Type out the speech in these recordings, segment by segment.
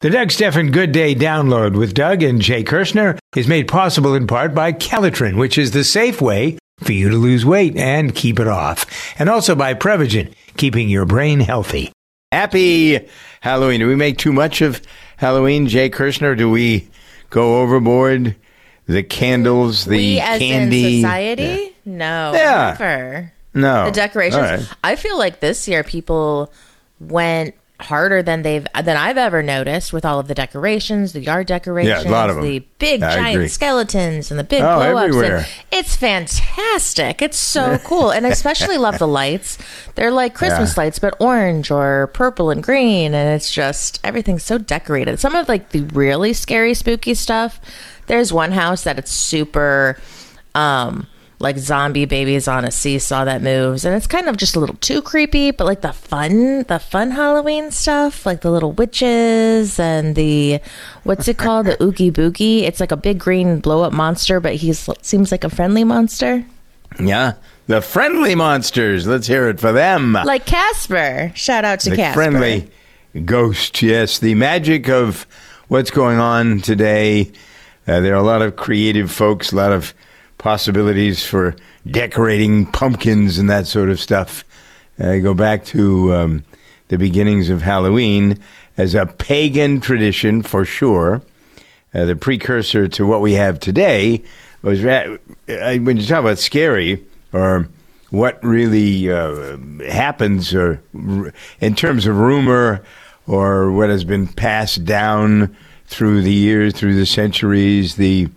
The Doug Stephan Good Day download with Doug and Jay Kirschner is made possible in part by Calotren, which is the safe way for you to lose weight and keep it off. And also by Prevagen, keeping your brain healthy. Happy Halloween. Do we make too much of Halloween, Jay Kirschner? Do we go overboard? The candles, the we as candy. in society? No, Yeah. never. No. The decorations. All right. I feel like this year people went harder than they've than I've ever noticed with all of the decorations, the yard decorations, yeah, a lot of 'em. the big I giant agree. skeletons and the big Oh, blow ups. everywhere. It's fantastic. It's so cool. And I especially love the lights. They're like Christmas Yeah. lights, but orange or purple and green. And it's just everything's so decorated. Some of like the really scary, spooky stuff. There's one house that it's super um like zombie babies on a seesaw that moves and it's kind of just a little too creepy but like the fun the fun halloween stuff like the little witches and the what's it called the oogie boogie it's like a big green blow up monster but he seems like a friendly monster Yeah. The friendly monsters. Let's hear it for them. like casper shout out to the casper friendly ghost. Yes, the magic of what's going on today. Uh, there are a lot of creative folks, a lot of possibilities for decorating pumpkins and that sort of stuff. Uh, go back to um, the beginnings of Halloween as a pagan tradition for sure. Uh, the precursor to what we have today was uh, when you talk about scary or what really uh, happens or in terms of rumor or what has been passed down through the years, through the centuries, the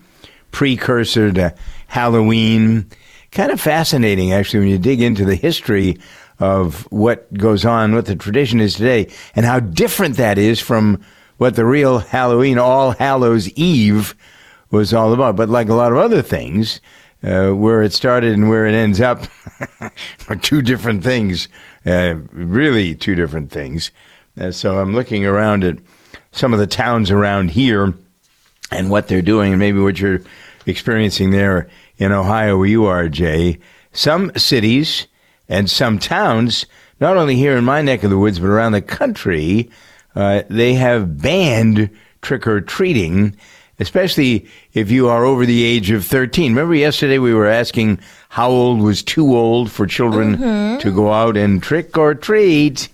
precursor to Halloween. Kind of fascinating, actually, when you dig into the history of what goes on, what the tradition is today, and how different that is from what the real Halloween, All Hallows Eve, was all about. But like a lot of other things, uh, where it started and where it ends up are two different things, uh, really two different things. Uh, so I'm looking around at some of the towns around here and what they're doing, and maybe what you're experiencing there in Ohio, where you are, Jay. Some cities and some towns, not only here in my neck of the woods, but around the country, uh, they have banned trick or treating, especially if you are over the age of 13. Remember yesterday we were asking how old was too old for children to go out and trick or treat?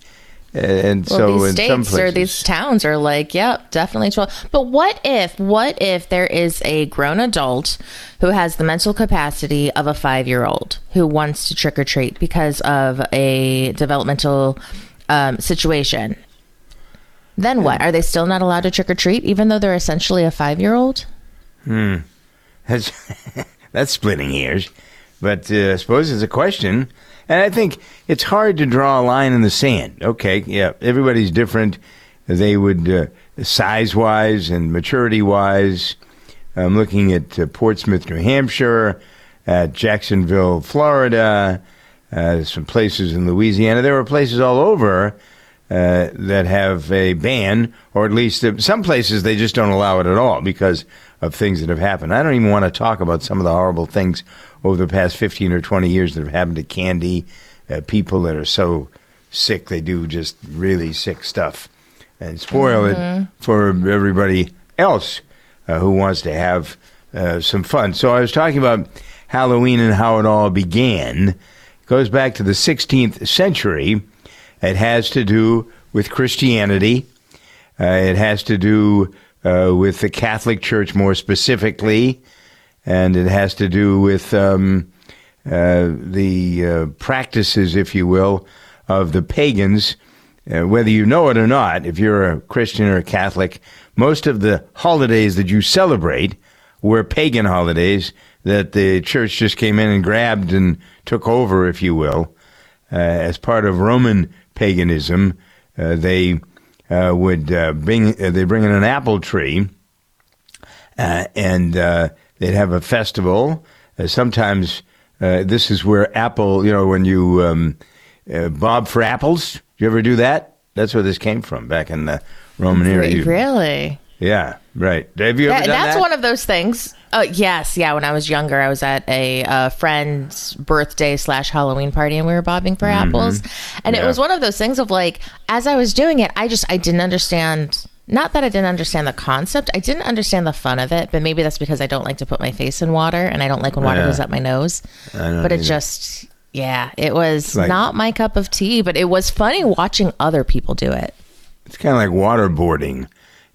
And well, so these in some states places, or these towns are like, yep, definitely 12. But what if, what if there is a grown adult who has the mental capacity of a five year old who wants to trick or treat because of a developmental um, situation? Then what? Are they still not allowed to trick or treat even though they're essentially a five year old? Hmm. That's that's splitting hairs, but uh, I suppose it's a question, and I think it's hard to draw a line in the sand. Okay, yeah, everybody's different. They would uh, size wise and maturity wise. I'm looking at uh, Portsmouth, New Hampshire, at Jacksonville, Florida, uh, some places in Louisiana. There are places all over uh, that have a ban, or at least some places they just don't allow it at all because of things that have happened. I don't even want to talk about some of the horrible things over the past 15 or 20 years that have happened to candy, uh, people that are so sick they do just really sick stuff and spoil it for everybody else uh, who wants to have uh, some fun. So I was talking about Halloween and how it all began. It goes back to the 16th century. It has to do with Christianity. Uh, it has to do uh, with the Catholic Church more specifically, and it has to do with um, uh, the uh, practices, if you will, of the pagans. Uh, whether you know it or not, if you're a Christian or a Catholic, most of the holidays that you celebrate were pagan holidays that the church just came in and grabbed and took over, if you will, uh, as part of Roman paganism. They would uh, bring uh, they bring in an apple tree, uh, and uh, they'd have a festival. Uh, sometimes uh, this is where apple, you know, when you um, uh, bob for apples. You ever do that? That's where this came from back in the Roman era. Really? Yeah, right. Have you ever That, done that's that? one of those things. Oh yes, yeah. When I was younger, I was at a uh, friend's birthday slash Halloween party, and we were bobbing for apples. And it was one of those things of like, as I was doing it, I just I didn't understand. Not that I didn't understand the concept, I didn't understand the fun of it. But maybe that's because I don't like to put my face in water, and I don't like when water Yeah. goes up my nose. But it either. just, yeah, it was like- not my cup of tea. But it was funny watching other people do it. It's kind of like waterboarding,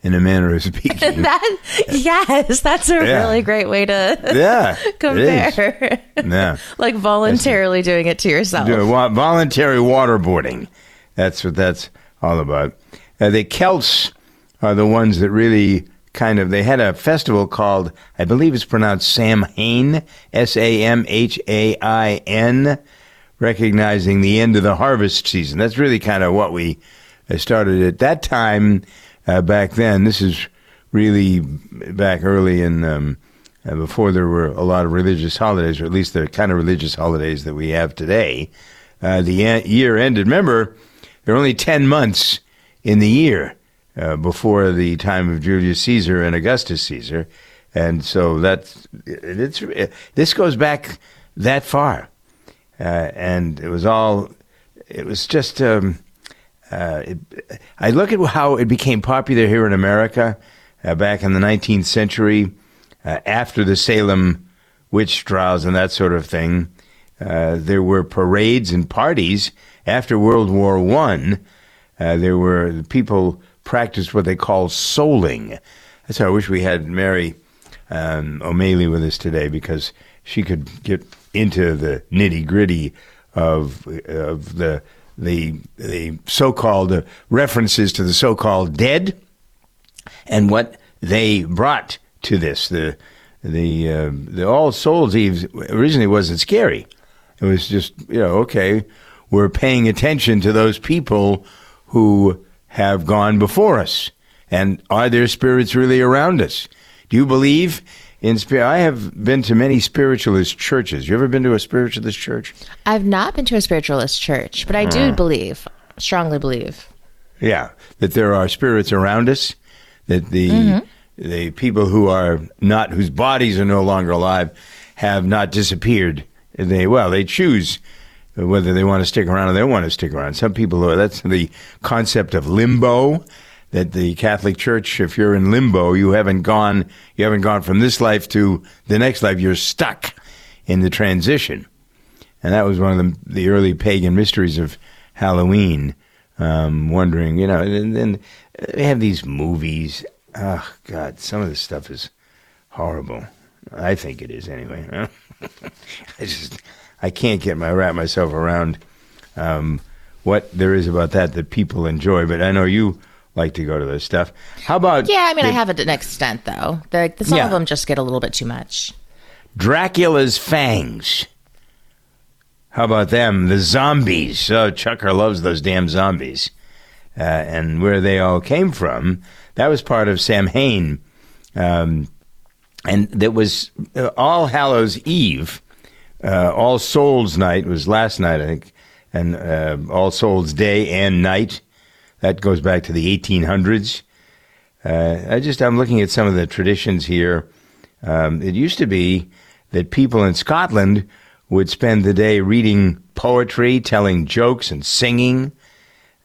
in a manner of speaking. That yes, that's a Yeah. really great way to yeah, compare. Yeah. like voluntarily doing it to yourself. Do wa- voluntary waterboarding. That's what that's all about. Uh, the Celts are the ones that really kind of. They had a festival called, I believe it's pronounced Samhain, S A M H A I N, recognizing the end of the harvest season. That's really kind of what we uh, started at that time. Uh, back then, this is really back early in. Um, uh, before there were a lot of religious holidays, or at least the kind of religious holidays that we have today. Uh, the e- year ended. Remember, there are only 10 months in the year uh, before the time of Julius Caesar and Augustus Caesar. And so that's, it's, this goes back that far. Uh, and it was all, it was just, um, uh, it, I look at how it became popular here in America uh, back in the 19th century uh, after the Salem witch trials and that sort of thing. Uh, there were parades and parties after World War One. Uh, there were people practiced what they call souling. That's how I wish we had Mary um, O'Malley with us today because she could get into the nitty gritty of of the the the so-called references to the so-called dead and what they brought to this. The the uh, the All Souls Eve originally wasn't scary. It was just you know okay, we're paying attention to those people who have gone before us, and are their spirits really around us? Do you believe in spirit? I have been to many spiritualist churches. You ever been to a spiritualist church? I've not been to a spiritualist church, but I do hmm. believe, strongly believe. Yeah, that there are spirits around us, that the mm-hmm. the people who are not whose bodies are no longer alive have not disappeared. They well, they choose whether they want to stick around or they don't want to stick around. Some people are, that's the concept of limbo. That the Catholic Church, if you're in limbo, you haven't gone, you haven't gone from this life to the next life. You're stuck in the transition and that was one of the, the early pagan mysteries of Halloween. Um, wondering, you know, and then they have these movies. Oh God, some of this stuff is horrible. I think it is anyway. I just I can't get my wrap myself around um, what there is about that that people enjoy. But I know you like to go to this stuff. How about Yeah, I mean, I have it to an extent, though. The, the, some Yeah. of them just get a little bit too much. Dracula's fangs? How about them? The zombies. Oh, Chucker loves those damn zombies. Uh, and where they all came from, that was part of Samhain. Um, and that was uh, All Hallows Eve. Uh, all Souls Night was last night, I think, and uh, All Souls Day and Night. That goes back to the 1800s. Uh, I just I'm looking at some of the traditions here. Um, it used to be that people in Scotland would spend the day reading poetry, telling jokes, and singing.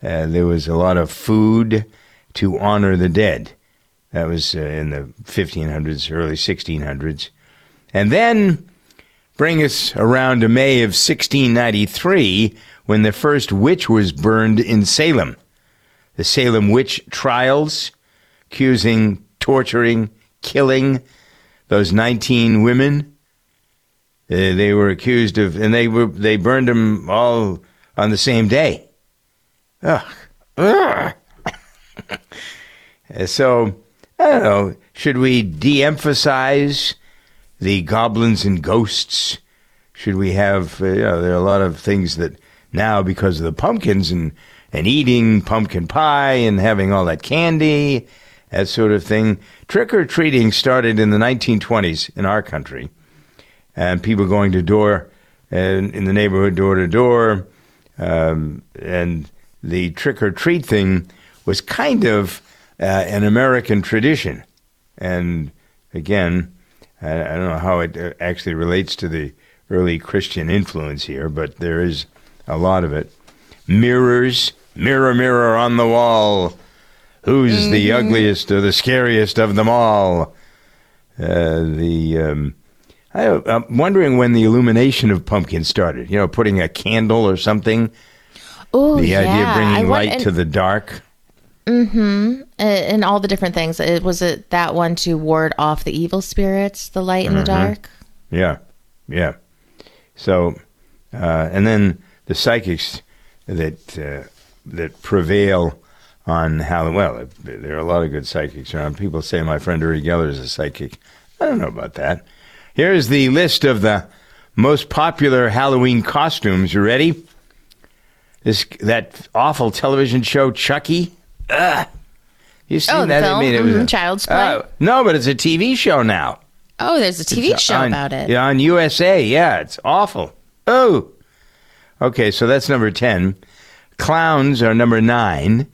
Uh, there was a lot of food to honor the dead. That was uh, in the 1500s, early 1600s. And then bring us around to May of 1693 when the first witch was burned in Salem. The Salem witch trials, accusing, torturing, killing those 19 women. Uh, they were accused of, and they were they burned them all on the same day. Ugh. Ugh. So I don't know. Should we de-emphasize the goblins and ghosts? Should we have? Uh, you know, there are a lot of things that now, because of the pumpkins and and eating pumpkin pie and having all that candy, that sort of thing. Trick or treating started in the 1920s in our country, and people going to door and in the neighborhood, door to door, um, and the trick or treat thing was kind of uh, an American tradition. And again, I, I don't know how it uh, actually relates to the early Christian influence here, but there is a lot of it. Mirrors, mirror, mirror on the wall. Who's the ugliest or the scariest of them all? Uh, the um, I, I'm wondering when the illumination of pumpkins started. You know, putting a candle or something. Oh, The yeah. idea of bringing want- light and- to the dark. Mm-hmm. and all the different things. It was it that one to ward off the evil spirits, the light in the dark. Yeah, yeah. So, uh, and then the psychics that uh, that prevail on how well there are a lot of good psychics around. People say my friend Uri Geller is a psychic. I don't know about that. Here's the list of the most popular Halloween costumes. You ready? This that awful television show Chucky. Ugh. You seen Oh, that? film? it was Mhm, a- Child's Play? Oh, no, but it's a TV show now. Oh, there's a TV It's show on- about it. Yeah, on USA. Yeah, it's awful. Oh. Okay, so that's number 10. Clowns are number 9.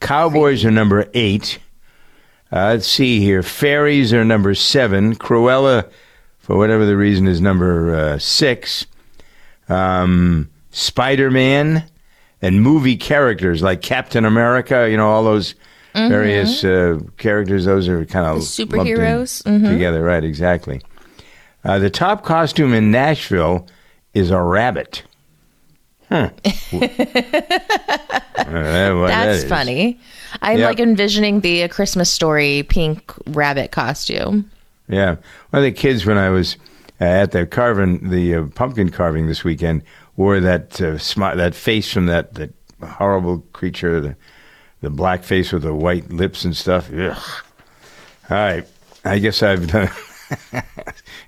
Cowboys are number 8. Uh, let's see here. Fairies are number 7. Cruella, for whatever the reason, is number uh, 6. Um, Spider Man and movie characters like Captain America, you know, all those various uh, characters, those are kind of Mm-hmm. Superheroes. Mhm. together, right? Exactly. Uh, the top costume in Nashville is a rabbit. Huh. Uh, that That's funny. I'm Yep. like envisioning the A Christmas Story pink rabbit costume. Yeah. One of the kids when I was uh, at the carving, the uh, pumpkin carving this weekend, wore that uh, smi- that face from that that horrible creature, the the black face with the white lips and stuff. Ugh. All right. I guess I've done.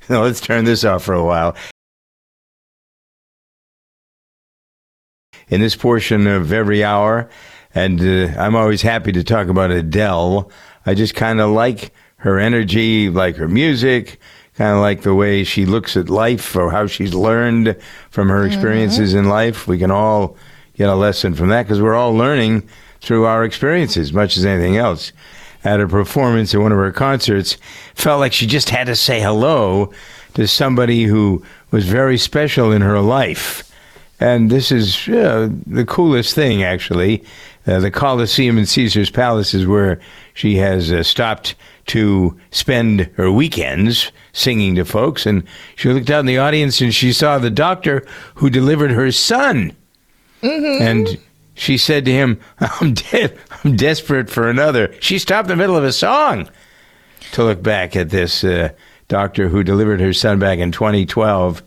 now let's turn this off for a while. In this portion of every hour, and uh, I'm always happy to talk about Adele. I just kind of like her energy, like her music, kind of like the way she looks at life or how she's learned from her experiences in life. We can all get a lesson from that because we're all learning through our experiences, much as anything else. At a performance at one of her concerts, felt like she just had to say hello to somebody who was very special in her life. And this is uh, the coolest thing, actually. Uh, the Coliseum in Caesar's Palace is where she has uh, stopped to spend her weekends singing to folks. And she looked out in the audience and she saw the doctor who delivered her son. And she said to him, I'm, de- I'm desperate for another. She stopped in the middle of a song to look back at this uh, doctor who delivered her son back in 2012.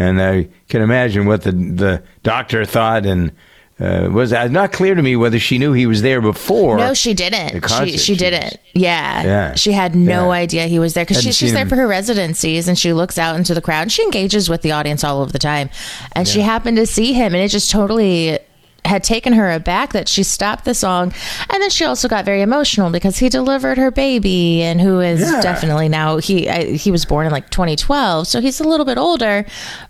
And I can imagine what the the doctor thought, and uh, was uh, not clear to me whether she knew he was there before. No, she didn't. She She didn't. Yeah. Yeah. She had no Yeah. idea he was there because she, she's there him. for her residencies and she looks out into the crowd and she engages with the audience all of the time. And she happened to see him and it just totally had taken her aback that she stopped the song. And then she also got very emotional because he delivered her baby and who is Yeah. definitely now he I, he was born in like 2012 so he's a little bit older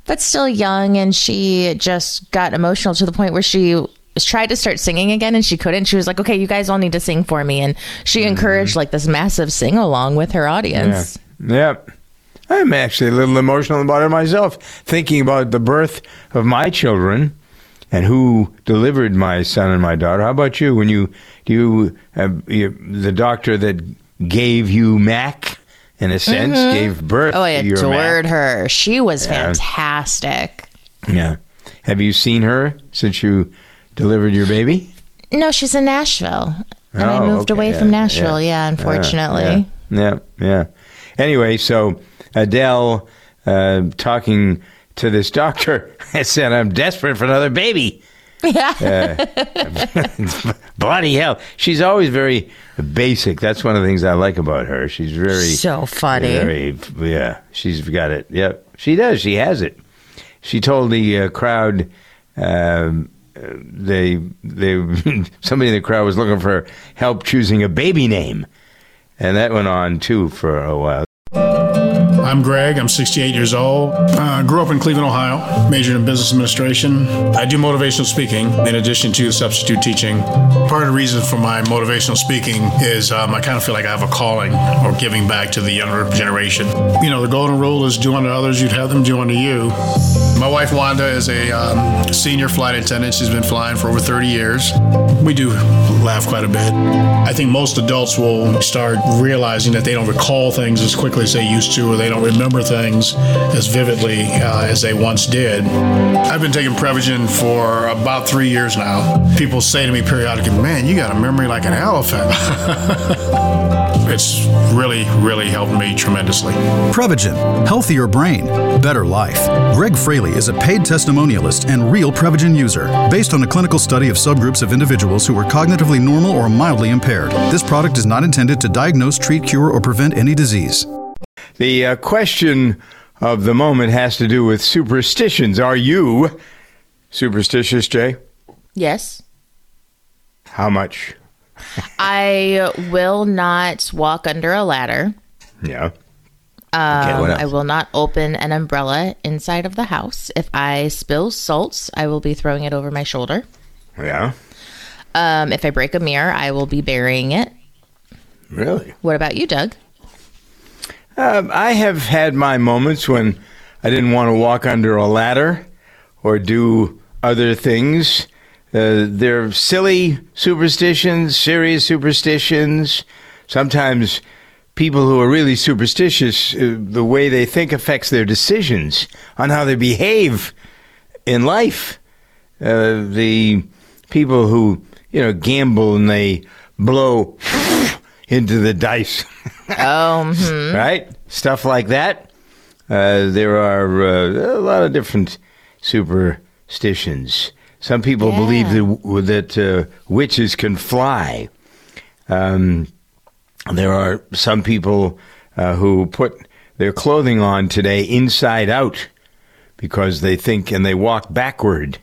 but still young. And she just got emotional to the point where she tried to start singing again and she couldn't. She was like okay you guys all need to sing for me. And she mm-hmm. encouraged like this massive sing along with her Yeah. audience. Yeah. I'm actually a little emotional about it myself, thinking about the birth of my children and who delivered my son and my daughter. How about you? When you do you have you, the doctor that gave you Mac, in a sense, gave birth oh i adored her she was Yeah. fantastic Yeah. Have you seen her since you delivered your baby? no she's in nashville and i Oh, moved okay. away Yeah, from nashville yeah. yeah, unfortunately Yeah, yeah, yeah. Anyway, so Adele uh, talking to this doctor I said, "I'm desperate for another baby." yeah Bloody hell! She's always very basic. That's one of the things I like about her. She's very so funny Very, yeah, she's got it. Yep, she does. She has it. She told the uh, crowd um, they they somebody in the crowd was looking for help choosing a baby name, and that went on too for a while. I'm Greg. I'm 68 years old. Uh, grew up in Cleveland, Ohio. Majored in business administration. I do motivational speaking in addition to substitute teaching. Part of the reason for my motivational speaking is um, I kind of feel like I have a calling or giving back to the younger generation. You know, the golden rule is do unto others, you'd have them do unto you. My wife Wanda is a um, senior flight attendant. She's been flying for over 30 years. We do laugh quite a bit. I think most adults will start realizing that they don't recall things as quickly as they used to, or they don't remember things as vividly uh, as they once did. I've been taking Prevagen for about three years now. People say to me periodically, man, you got a memory like an elephant. it's really, really helped me tremendously. Prevagen, healthier brain, better life. Greg Fraley is a paid testimonialist and real Prevagen user, based on a clinical study of subgroups of individuals who were cognitively normal or mildly impaired. This product is not intended to diagnose, treat, cure, or prevent any disease. The uh, question of the moment has to do with superstitions. Are you superstitious, Jay? Yes. How much? I will not walk under a ladder. Yeah. Um, else? I will not open an umbrella inside of the house. If I spill salts, I will be throwing it over my shoulder. Yeah. Um, if I break a mirror, I will be burying it. Really? What about you, Doug? Um, I have had my moments when I didn't want to walk under a ladder or do other things. Uh, they're silly superstitions, serious superstitions. Sometimes people who are really superstitious, uh, the way they think affects their decisions on how they behave in life. Uh, the people who, you know, gamble and they blow into the dice. Oh, mhm. right? Stuff like that. Uh, there are uh, a lot of different superstitions. Some people believe that, that uh, witches can fly. Um, there are some people uh, who put their clothing on today inside out because they think and they walk backward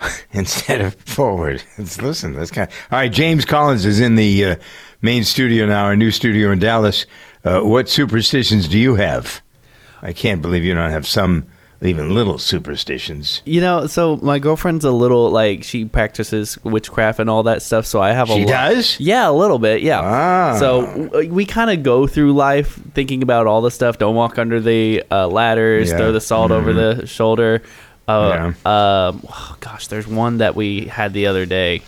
instead of forward. It's, listen, that's kind. Of, all right, James Collins is in the uh, main studio now, our new studio in Dallas. Uh, what superstitions do you have? I can't believe you don't have some even little superstitions. You know, so my girlfriend's a little like she practices witchcraft and all that stuff. So I have a She lot- does? Yeah, a little bit. Yeah. Ah. So w- we kind of go through life thinking about all the stuff. Don't walk under the uh, ladders. Yeah. Throw the salt over the shoulder. Uh, Yeah. um, oh, gosh, there's one that we had the other day.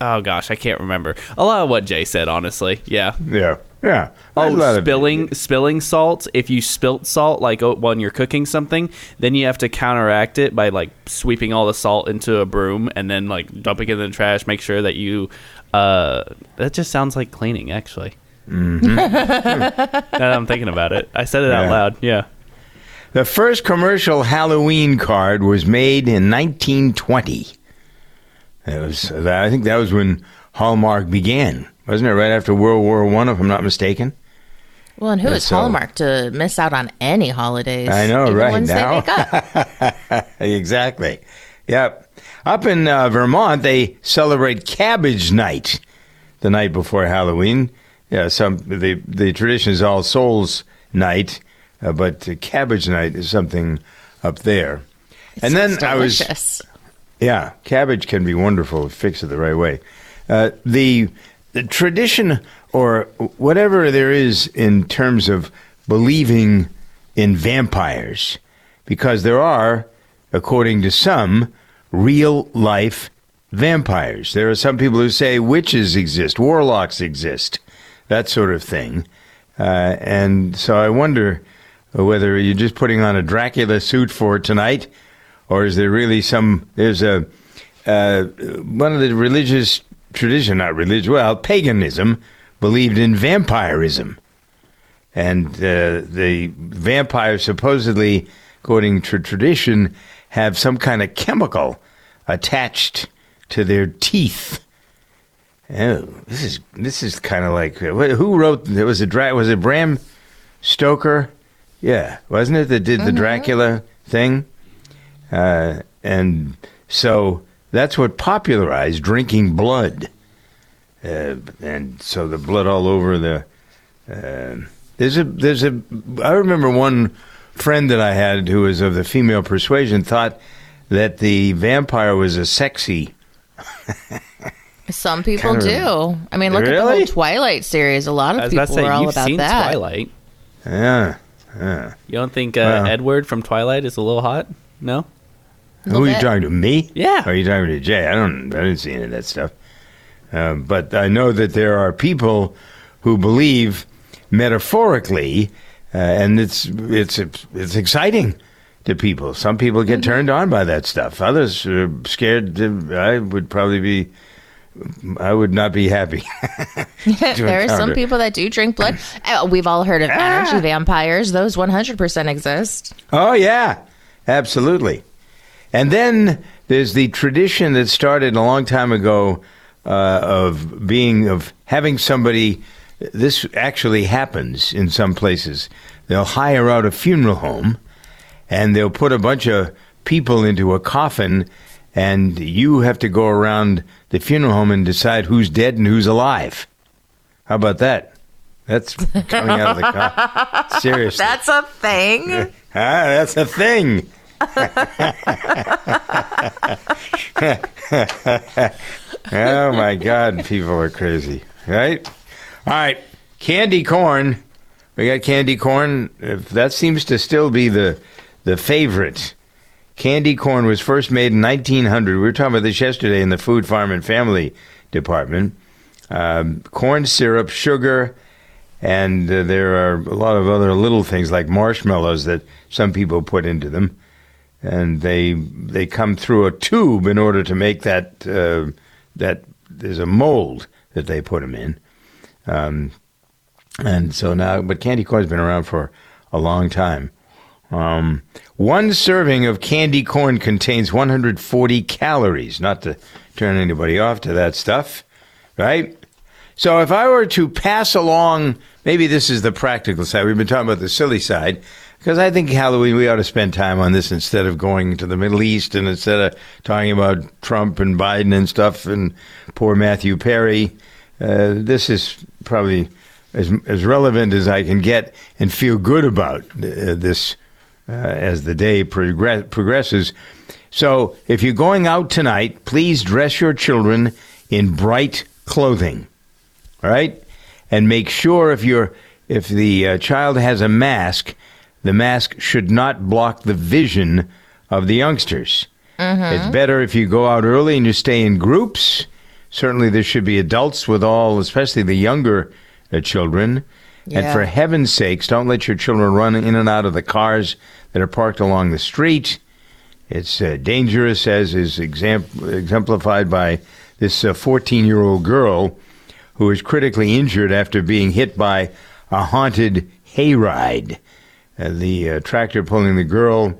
Oh gosh, I can't remember. A lot of what Jay said, honestly. Yeah. Yeah, yeah. Oh, lot of- spilling spilling salt. If you spilt salt, like oh, when you're cooking something, then you have to counteract it by like sweeping all the salt into a broom and then like dumping it in the trash. Make sure that you. Uh, that just sounds like cleaning, actually. Mm-hmm. now that I'm thinking about it, I said it Yeah. out loud. Yeah. The first commercial Halloween card was made in 1920. It was, I think that was when Hallmark began, wasn't it? Right after World War One, if I'm not mistaken. Well, and who Yeah, is so- Hallmark to miss out on any holidays? I know, right, Ones now. they make up. exactly. Yep. Up in uh, Vermont, they celebrate Cabbage Night the night before Halloween. Yeah, some the the tradition is All Souls Night, uh, but uh, Cabbage Night is something up there. and then Sounds I was delicious. Yeah, cabbage can be wonderful if fixed it the right way. Uh, the the tradition or whatever there is in terms of believing in vampires, because there are, according to some, real life vampires. There are some people who say witches exist, warlocks exist, that sort of thing. Uh, and so I wonder whether you're just putting on a Dracula suit for tonight, or is there really some? There's a uh, one of the religious tradition, not religion, well, paganism believed in vampirism, and uh, the vampires supposedly, according to tradition, have some kind of chemical attached to their teeth. Oh, this is this is kind of like who wrote? There was a was it Bram Stoker? Yeah, wasn't it that did the Dracula thing? Uh, and So that's what popularized drinking blood. Uh, and so the blood all over the. Uh, there's a there's a. I remember one friend that I had who was of the female persuasion thought that the vampire was a sexy. Some people Kinda- do. I mean, look at the whole Twilight series. A lot of people to say are all you've about seen that. Twilight. Yeah. Yeah. You don't think uh, Wow. Edward from Twilight is a little hot? No. Who are you talking to? Me? Yeah. Or are you talking to Jay? I don't. I didn't see any of that stuff. Um, but I know that there are people who believe metaphorically, uh, and it's it's it's exciting to people. Some people get turned on by that stuff. Others are scared. To, I would probably be. I would not be happy. there are some people that do drink blood. Uh, We've all heard of Ah. energy vampires. Those 100% exist. Oh yeah, absolutely. And then there's the tradition that started a long time ago uh, of being of having somebody. This actually happens in some places. They'll hire out a funeral home, and they'll put a bunch of people into a coffin, and you have to go around the funeral home and decide who's dead and who's alive. How about that? That's coming out of the coffin. Seriously. That's a thing. Ah, that's a thing. oh my God, people are crazy, right? All right, candy corn. We got candy corn. If that seems to still be the the favorite. Candy corn was first made in 1900. We were talking about this yesterday in the Food, Farm, and Family Department. Um, corn syrup, sugar, and uh, there are a lot of other little things like marshmallows that some people put into them, and they they come through a tube in order to make that uh, that there's a mold that they put them in, um, and so now but candy corn's been around for a long time. Um, one serving of candy corn contains 140 calories. Not to turn anybody off to that stuff, right? So if I were to pass along, maybe this is the practical side. We've been talking about the silly side because I think Halloween we ought to spend time on this instead of going to the Middle East and instead of talking about Trump and Biden and stuff and poor Matthew Perry. Uh, this is probably as as relevant as I can get and feel good about uh, this uh, as the day progress, progresses. So if you're going out tonight, please dress your children in bright clothing all right? And make sure if you're if the uh, child has a mask the mask should not block the vision of the youngsters. It's better if you go out early and you stay in groups. Certainly there should be adults with all especially the younger uh, children and for heaven's sakes don't let your children run in and out of the cars that are parked along the street it's uh, dangerous, as is exam- exemplified by this 14 year old girl who was critically injured after being hit by a haunted hayride. Uh, the uh, tractor pulling the girl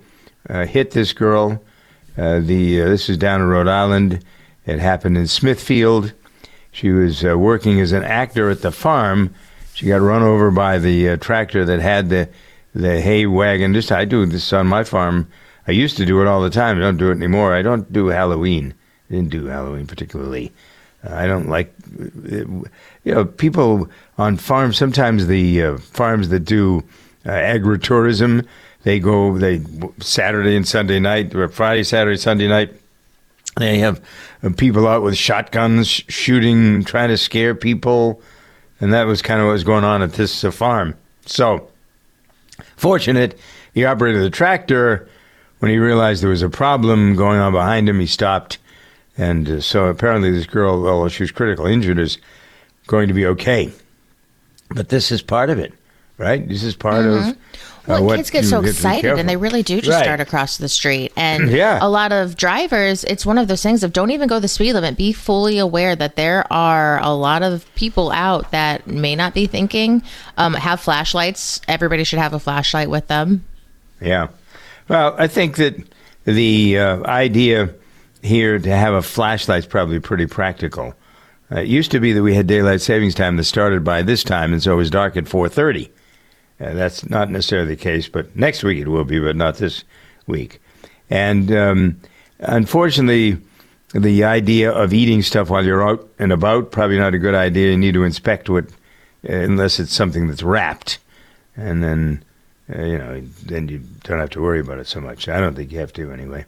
uh, hit this girl. Uh, the uh, this is down in Rhode Island. It happened in Smithfield. She was uh, working as an actor at the farm. She got run over by the uh, tractor that had the the hay wagon. Just I do this on my farm. I used to do it all the time. I don't do it anymore. I don't do Halloween. I didn't do Halloween particularly. Uh, I don't like, you know, people on farms. Sometimes the uh, farms that do uh, agritourism, they go they Saturday and Sunday night, or Friday, Saturday, Sunday night. They have uh, people out with shotguns shooting, trying to scare people, and that was kind of what was going on at this uh, farm. So, fortunate, the operator of the tractor, when he realized there was a problem going on behind him, he stopped. And uh, so apparently, this girl, although she was critically injured, is going to be okay. But this is part of it, right? This is part of. Uh, Well, what kids get so have to be excited and they really do just Right. start across the street. And Yeah. a lot of drivers, it's one of those things of don't even go the speed limit. Be fully aware that there are a lot of people out that may not be thinking. Um, have flashlights. Everybody should have a flashlight with them. Yeah. Well, I think that the uh, idea here to have a flashlight is probably pretty practical. Uh, it used to be that we had daylight savings time that started by this time, and so it was dark at 4:30. Uh, that's not necessarily the case, but next week it will be, but not this week. And um, unfortunately, the idea of eating stuff while you're out and about probably not a good idea. You need to inspect it uh, unless it's something that's wrapped, and then uh, you know then you don't have to worry about it so much. I don't think you have to anyway.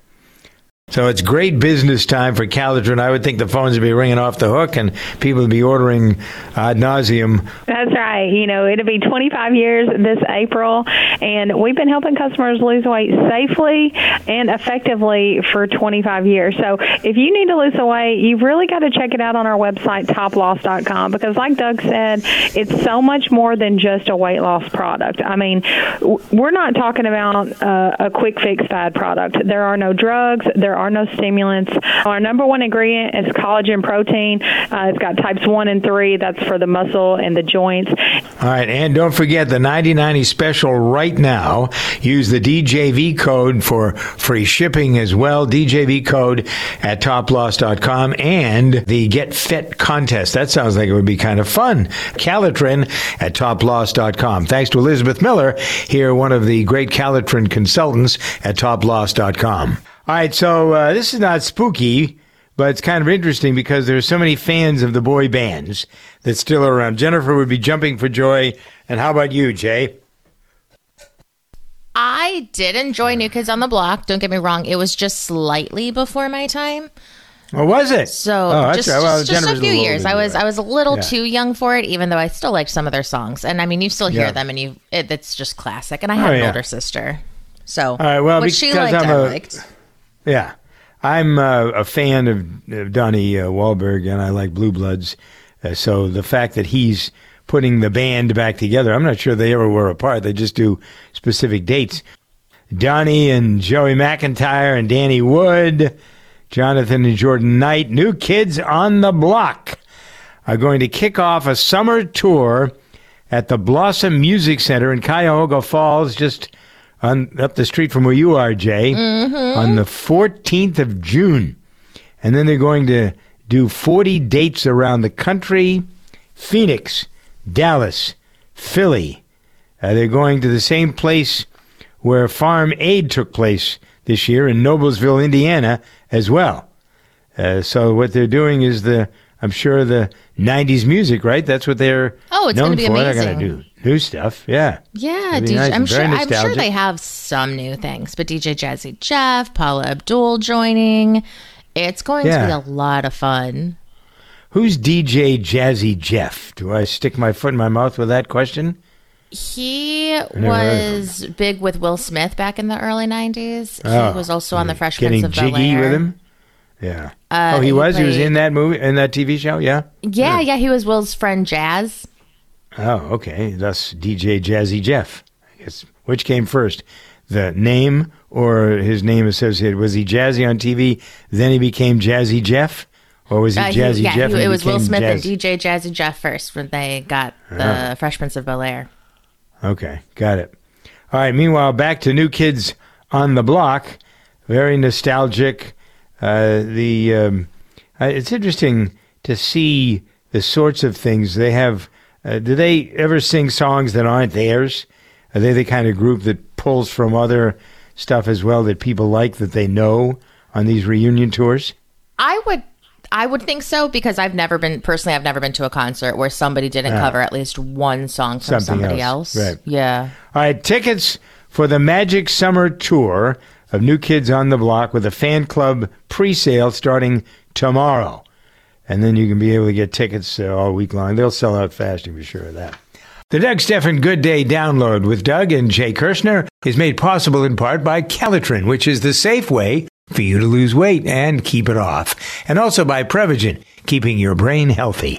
So it's great business time for Calotren. I would think the phones would be ringing off the hook and people would be ordering ad nauseum. That's right. You know, it'll be 25 years this April, and we've been helping customers lose weight safely and effectively for 25 years. So if you need to lose weight, you've really got to check it out on our website, toploss.com, because like Doug said, it's so much more than just a weight loss product. I mean, we're not talking about uh, a quick fix fad product. There are no drugs. There are no stimulants. Our number one ingredient is collagen protein. Uh, it's got types one and three. That's for the muscle and the joints. All right, and don't forget the 9090 special right now. Use the DJV code for free shipping as well. DJV code at toploss.com and the Get Fit contest. That sounds like it would be kind of fun. Calotren at toploss.com. Thanks to Elizabeth Miller, here one of the great Calotren consultants at toploss.com. All right, so uh, this is not spooky, but it's kind of interesting because there's so many fans of the boy bands that still are around. Jennifer would be jumping for joy. And how about you, Jay? I did enjoy New Kids on the Block. Don't get me wrong; it was just slightly before my time. Or was it? So Oh, just, right. Well, just, just a few little years. I was. I was a little Yeah. too young for it, even though I still liked some of their songs. And I mean, you still hear Yeah. them, and you it, it's just classic. And I had Oh, an yeah. older sister, so right, well, what she because liked, I'm I a- liked. Yeah. I'm uh, a fan of, Donnie uh, Wahlberg, and I like Blue Bloods. Uh, so the fact that he's putting the band back together, I'm not sure they ever were apart. They just do specific dates. Donnie and Joey McIntyre and Danny Wood, Jonathan and Jordan Knight, new kids on the block, are going to kick off a summer tour at the Blossom Music Center in Cuyahoga Falls, just on up the street from where you are, Jay, on the 14th of June. And then they're going to do 40 dates around the country Phoenix, Dallas, Philly. Uh, they're going to the same place where Farm Aid took place this year in Noblesville, Indiana, as well. Uh, so what they're doing is the, I'm sure the '90s music, right? That's what they're Oh, it's known gonna be for. They're going to do new stuff. Yeah. Yeah, DJ, nice. I'm sure. I'm sure they have some new things, but DJ Jazzy Jeff, Paula Abdul joining. It's going Yeah. to be a lot of fun. Who's DJ Jazzy Jeff? Do I stick my foot in my mouth with that question? He never heard of was big with Will Smith back in the early '90s. Oh, he was also on the Fresh Prince of Bel jiggy Air. with him? Yeah. Uh, oh, he, he was? He was in that movie, in that TV show? Yeah? Yeah, yeah, he was Will's friend Jazz. Oh, okay. Thus DJ Jazzy Jeff. I guess which came first? The name or his name associated? Was he Jazzy on TV, then he became Jazzy Jeff? Or was he Uh, he- Jazzy yeah, Jeff? he- it was Will Smith and DJ Jazzy Jeff first when they got the Fresh Prince of Bel Air. Okay, got it. All right. Meanwhile, back to New Kids on the Block. Very nostalgic. Uh, the um, uh, it's interesting to see the sorts of things they have. Uh, do they ever sing songs that aren't theirs? Are they the kind of group that pulls from other stuff as well that people like that they know on these reunion tours? I would I would think so because I've never been personally I've never been to a concert where somebody didn't cover at least one song from Ah. Somebody else, else. right. Yeah. All right, tickets for the Magic Summer Tour of New Kids on the Block with a fan club pre-sale starting tomorrow. And then you can be able to get tickets uh, all week long. They'll sell out fast, you be sure of that. The Doug Stephan Good Day download with Doug and Jay Kirshner is made possible in part by Calotren, which is the safe way for you to lose weight and keep it off. And also by Prevagen, keeping your brain healthy.